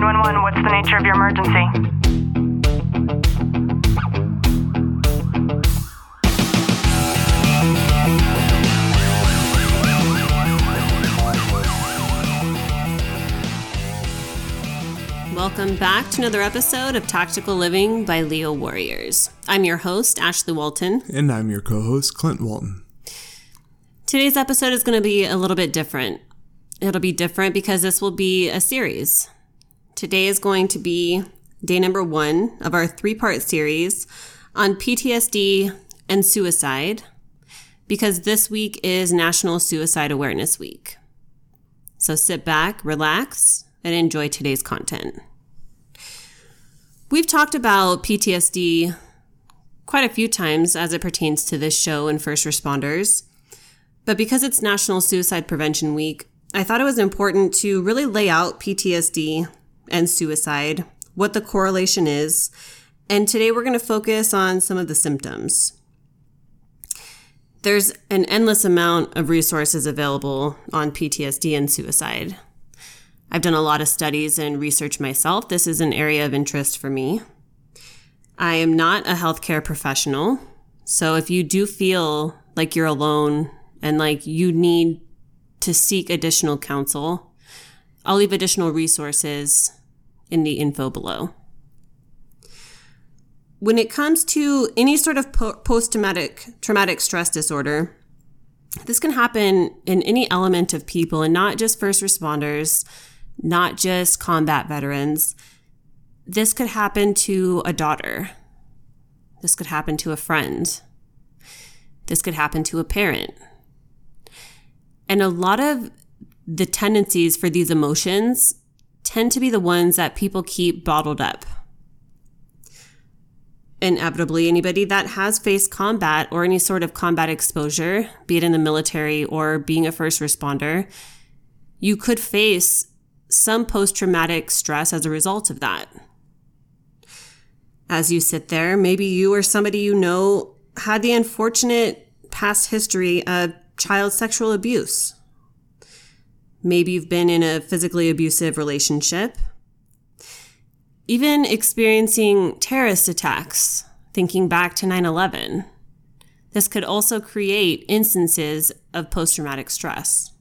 911, what's the nature of your emergency? Welcome back to another episode of Tactical Living by Leo Warriors. I'm your host, Ashley Walton. And I'm your co host, Clint Walton. Today's episode is going to be a little bit different. It'll be different because this will be a series. Today is going to be day number one of our three part series on PTSD and suicide because this week is National Suicide Awareness Week. So sit back, relax, and enjoy today's content. We've talked about PTSD quite a few times as it pertains to this show and first responders. But because it's National Suicide Prevention Week, I thought it was important to really lay out PTSD and suicide, what the correlation is, and today we're going to focus on some of the symptoms. There's an endless amount of resources available on PTSD and suicide. I've done a lot of studies and research myself. This is an area of interest for me. I am not a healthcare professional. So if you do feel like you're alone and like you need to seek additional counsel, I'll leave additional resources in the info below. When it comes to any sort of po- post traumatic traumatic stress disorder, this can happen in any element of people and not just first responders, not just combat veterans. This could happen to a daughter. This could happen to a friend. This could happen to a parent. And a lot of the tendencies for these emotions tend to be the ones that people keep bottled up. Inevitably, anybody that has faced combat or any sort of combat exposure, be it in the military or being a first responder, you could face some post traumatic stress as a result of that. As you sit there, maybe you or somebody you know had the unfortunate past history of child sexual abuse. Maybe you've been in a physically abusive relationship. Even experiencing terrorist attacks, thinking back to 9 11. This could also create instances of post traumatic stress.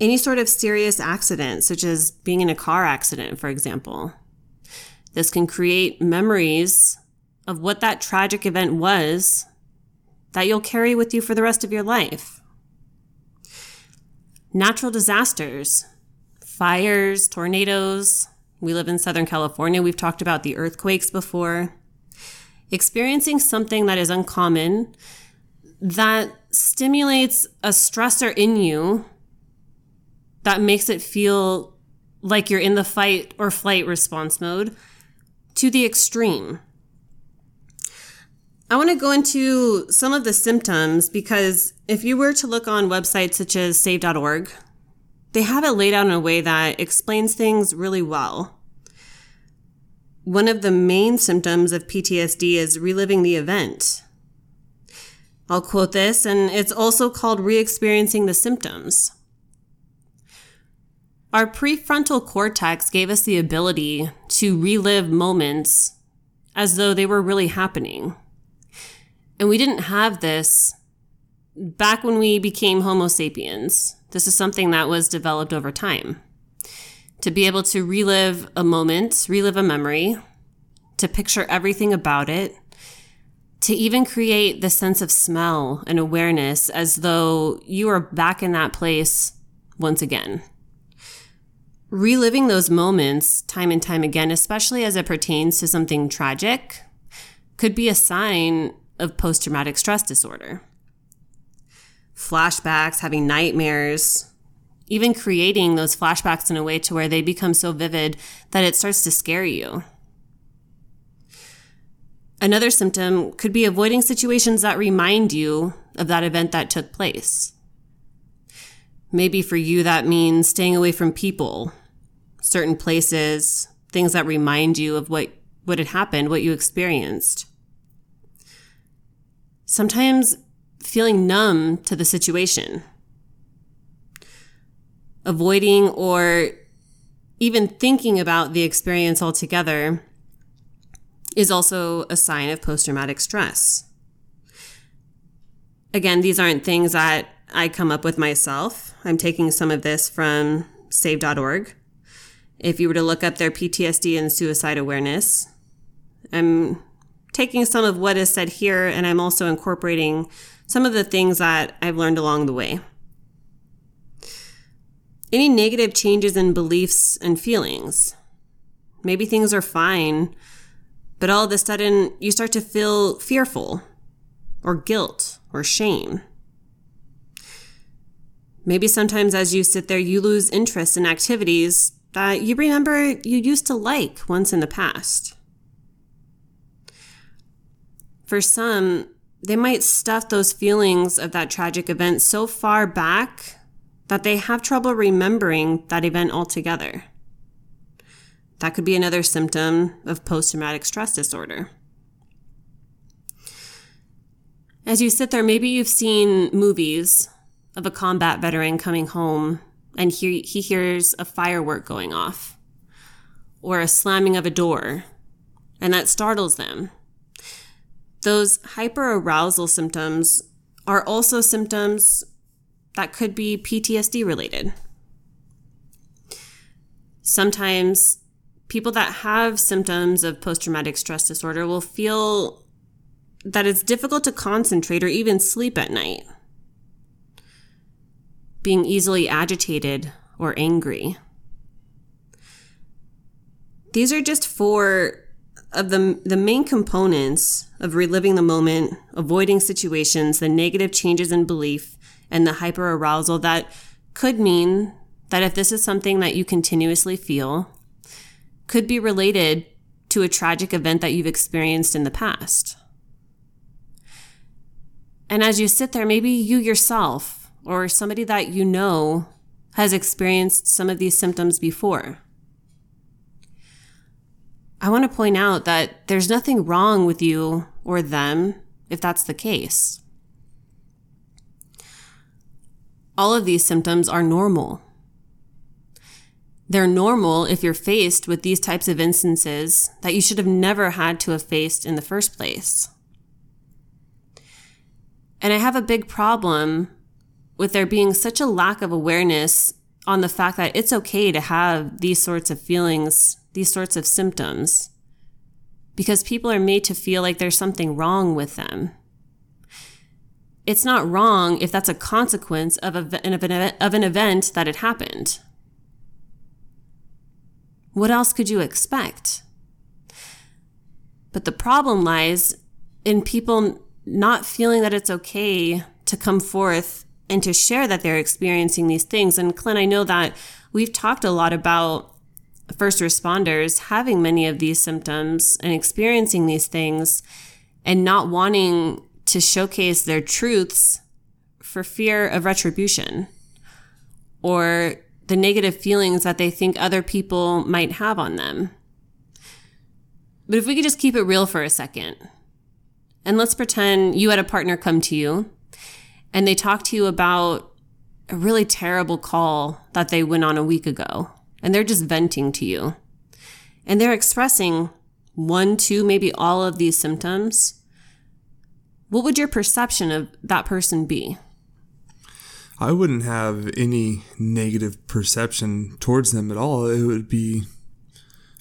Any sort of serious accident, such as being in a car accident, for example. This can create memories of what that tragic event was that you'll carry with you for the rest of your life. Natural disasters, fires, tornadoes. We live in Southern California. We've talked about the earthquakes before. Experiencing something that is uncommon that stimulates a stressor in you that makes it feel like you're in the fight or flight response mode to the extreme. I want to go into some of the symptoms because if you were to look on websites such as save.org, they have it laid out in a way that explains things really well. One of the main symptoms of PTSD is reliving the event. I'll quote this, and it's also called re experiencing the symptoms. Our prefrontal cortex gave us the ability to relive moments as though they were really happening. And we didn't have this back when we became Homo sapiens. This is something that was developed over time. To be able to relive a moment, relive a memory, to picture everything about it, to even create the sense of smell and awareness as though you are back in that place once again. Reliving those moments time and time again, especially as it pertains to something tragic, could be a sign of post traumatic stress disorder. Flashbacks, having nightmares, even creating those flashbacks in a way to where they become so vivid that it starts to scare you. Another symptom could be avoiding situations that remind you of that event that took place. Maybe for you, that means staying away from people, certain places, things that remind you of what, what had happened, what you experienced. Sometimes feeling numb to the situation, avoiding or even thinking about the experience altogether is also a sign of post traumatic stress. Again, these aren't things that I come up with myself. I'm taking some of this from save.org. If you were to look up their PTSD and suicide awareness, I'm taking some of what is said here and I'm also incorporating some of the things that I've learned along the way. Any negative changes in beliefs and feelings. Maybe things are fine, but all of a sudden you start to feel fearful or guilt or shame. Maybe sometimes as you sit there, you lose interest in activities that you remember you used to like once in the past. For some, they might stuff those feelings of that tragic event so far back that they have trouble remembering that event altogether. That could be another symptom of post traumatic stress disorder. As you sit there, maybe you've seen movies of a combat veteran coming home and he, he hears a firework going off or a slamming of a door, and that startles them. Those hyperarousal symptoms are also symptoms that could be PTSD related. Sometimes people that have symptoms of post traumatic stress disorder will feel that it's difficult to concentrate or even sleep at night, being easily agitated or angry. These are just four of the, the main components of reliving the moment, avoiding situations, the negative changes in belief, and the hyperarousal that could mean that if this is something that you continuously feel, could be related to a tragic event that you've experienced in the past. And as you sit there, maybe you yourself or somebody that you know has experienced some of these symptoms before. I want to point out that there's nothing wrong with you or them if that's the case. All of these symptoms are normal. They're normal if you're faced with these types of instances that you should have never had to have faced in the first place. And I have a big problem with there being such a lack of awareness on the fact that it's okay to have these sorts of feelings these sorts of symptoms because people are made to feel like there's something wrong with them. It's not wrong if that's a consequence of, a, of, an, event that had happened. What else could you expect? But the problem lies in people not feeling that it's okay to come forth and to share that they're experiencing these things. And Clint, I know that we've talked a lot about first responders having many of these symptoms and experiencing these things and not wanting to showcase their truths for fear of retribution or the negative feelings that they think other people might have on them. But if we could just keep it real for a second, and let's pretend you had a partner come to you and they talk to you about a really terrible call that they went on a week ago and they're just venting to you. And they're expressing one, two, maybe all of these symptoms. What would your perception of that person be? I wouldn't have any negative perception towards them at all. It would be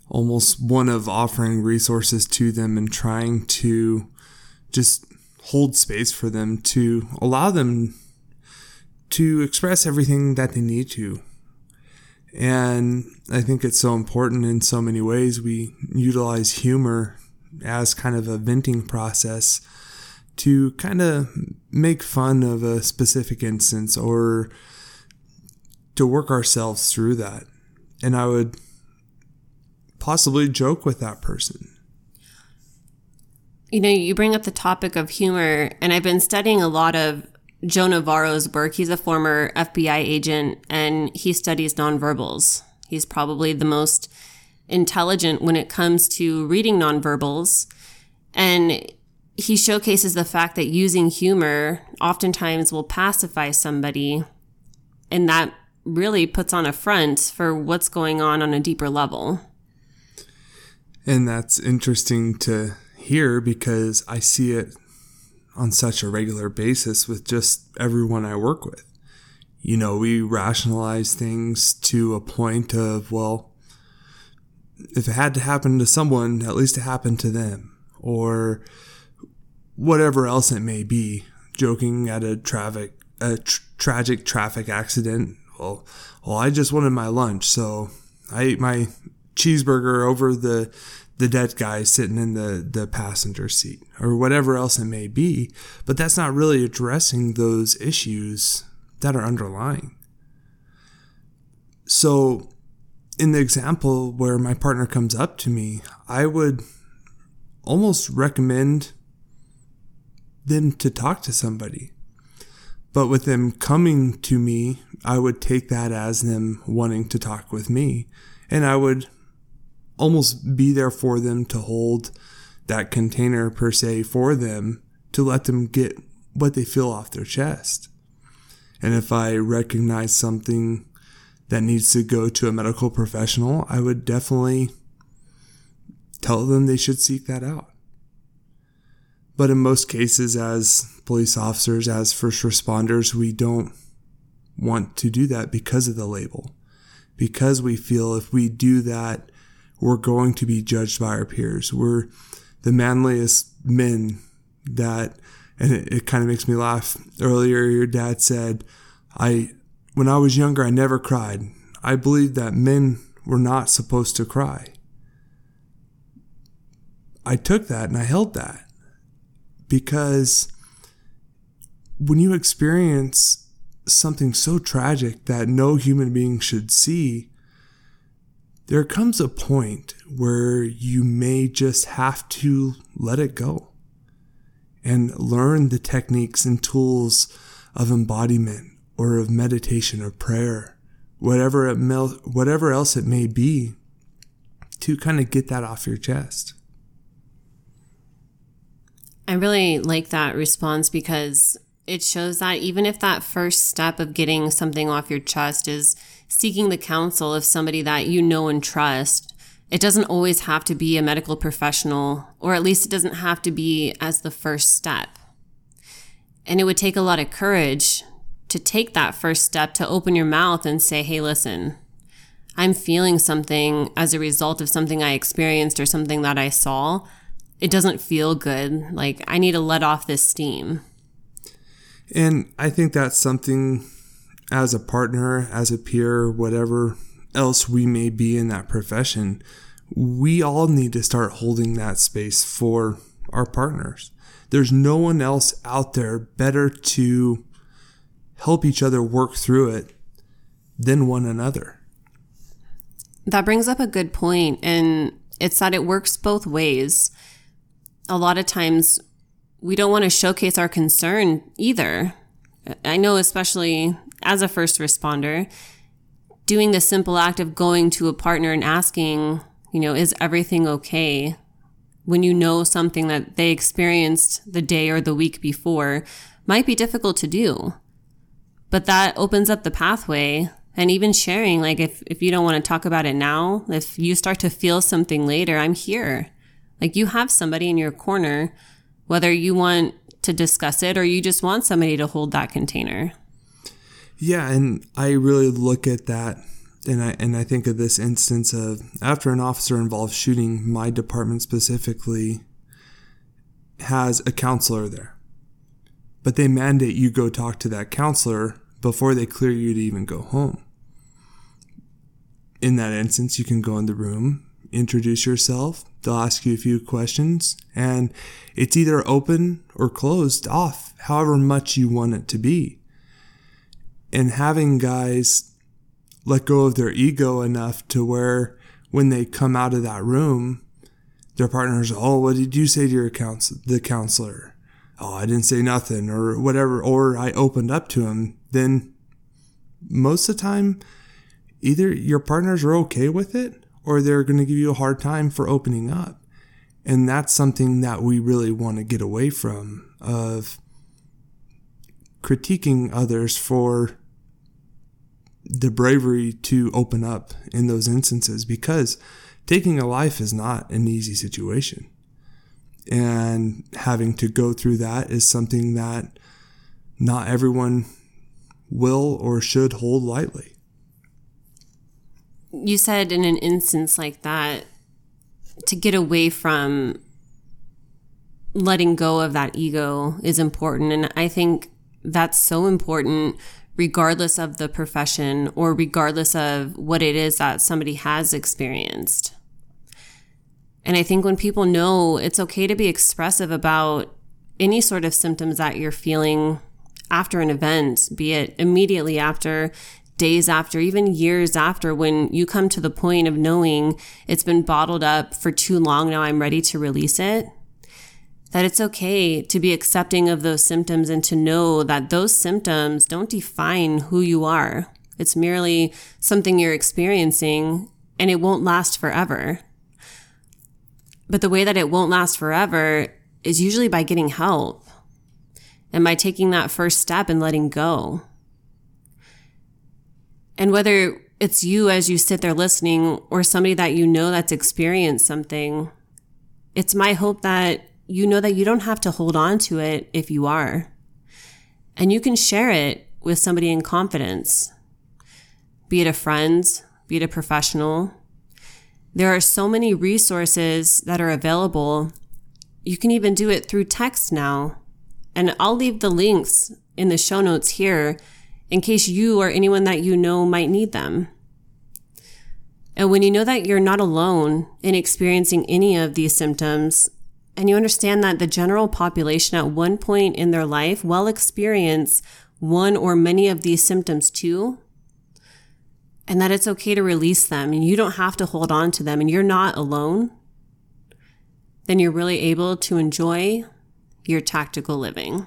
almost one of offering resources to them and trying to just hold space for them to allow them to express everything that they need to. And I think it's so important in so many ways. We utilize humor as kind of a venting process to kind of make fun of a specific instance or to work ourselves through that. And I would possibly joke with that person. You know, you bring up the topic of humor, and I've been studying a lot of Joe Navarro's work. He's a former FBI agent and he studies nonverbals. He's probably the most intelligent when it comes to reading nonverbals. And he showcases the fact that using humor oftentimes will pacify somebody. And that really puts on a front for what's going on on a deeper level. And that's interesting to hear because I see it on such a regular basis with just everyone I work with. You know, we rationalize things to a point of, well, if it had to happen to someone, at least it happened to them, or whatever else it may be. Joking at a traffic, a tr- tragic traffic accident. Well, well, I just wanted my lunch, so I ate my cheeseburger over the the dead guy sitting in the the passenger seat, or whatever else it may be. But that's not really addressing those issues that are underlying. So in the example where my partner comes up to me, I would almost recommend them to talk to somebody. But with them coming to me, I would take that as them wanting to talk with me. And I would almost be there for them to hold that container per se for them to let them get what they feel off their chest. And if I recognize something that needs to go to a medical professional, I would definitely tell them they should seek that out. But in most cases, as police officers, as first responders, we don't want to do that because of the label. Because we feel if we do that, we're going to be judged by our peers. We're the manliest men that, and it, it kind of makes me laugh. Earlier, your dad said, I when I was younger, I never cried. I believed that men were not supposed to cry. I took that and I held that because when you experience something so tragic that no human being should see, there comes a point where you may just have to let it go and learn the techniques and tools of embodiment or of meditation or prayer, whatever it whatever else it may be, to kind of get that off your chest. I really like that response because it shows that even if that first step of getting something off your chest is seeking the counsel of somebody that you know and trust, it doesn't always have to be a medical professional, or at least it doesn't have to be as the first step. And it would take a lot of courage to take that first step to open your mouth and say, hey, listen, I'm feeling something as a result of something I experienced or something that I saw. It doesn't feel good. Like, I need to let off this steam. And I think that's something as a partner, as a peer, whatever else we may be in that profession, we all need to start holding that space for our partners. There's no one else out there better to help each other work through it than one another. That brings up a good point, and it's that it works both ways. A lot of times, we don't want to showcase our concern either. I know, especially as a first responder, doing the simple act of going to a partner and asking, you know, is everything okay? When you know something that they experienced the day or the week before might be difficult to do. But that opens up the pathway and even sharing like if, if you don't want to talk about it now if you start to feel something later i'm here. Like you have somebody in your corner whether you want to discuss it or you just want somebody to hold that container yeah and i really look at that and I and I think of this instance of after an officer involved shooting, my department specifically has a counselor there. But they mandate you go talk to that counselor before they clear you to even go home. In that instance, you can go in the room, introduce yourself, they'll ask you a few questions, and it's either open or closed off, however much you want it to be. And having guys let go of their ego enough to where when they come out of that room, their partners, oh, what did you say to your counsel- the counselor? Oh, I didn't say nothing, or whatever, or I opened up to him then most of the time, either your partners are okay with it or they're going to give you a hard time for opening up. And that's something that we really want to get away from of critiquing others for the bravery to open up in those instances because taking a life is not an easy situation. And having to go through that is something that not everyone will or should hold lightly. You said in an instance like that, to get away from letting go of that ego is important. And I think that's so important regardless of the profession or regardless of what it is that somebody has experienced. And I think when people know it's okay to be expressive about any sort of symptoms that you're feeling after an event, be it immediately after, days after, even years after, when you come to the point of knowing it's been bottled up for too long, now I'm ready to release it that it's okay to be accepting of those symptoms and to know that those symptoms don't define who you are. It's merely something you're experiencing and it won't last forever. But the way that it won't last forever is usually by getting help and by taking that first step and letting go. And whether it's you as you sit there listening or somebody that you know that's experienced something, it's my hope that you know that you don't have to hold on to it if you are. And you can share it with somebody in confidence, be it a friend, be it a professional. There are so many resources that are available. You can even do it through text now. And I'll leave the links in the show notes here in case you or anyone that you know might need them. And when you know that you're not alone in experiencing any of these symptoms, and you understand that the general population at one point in their life will experience one or many of these symptoms too, and that it's okay to release them and you don't have to hold on to them and you're not alone, then you're really able to enjoy your tactical living.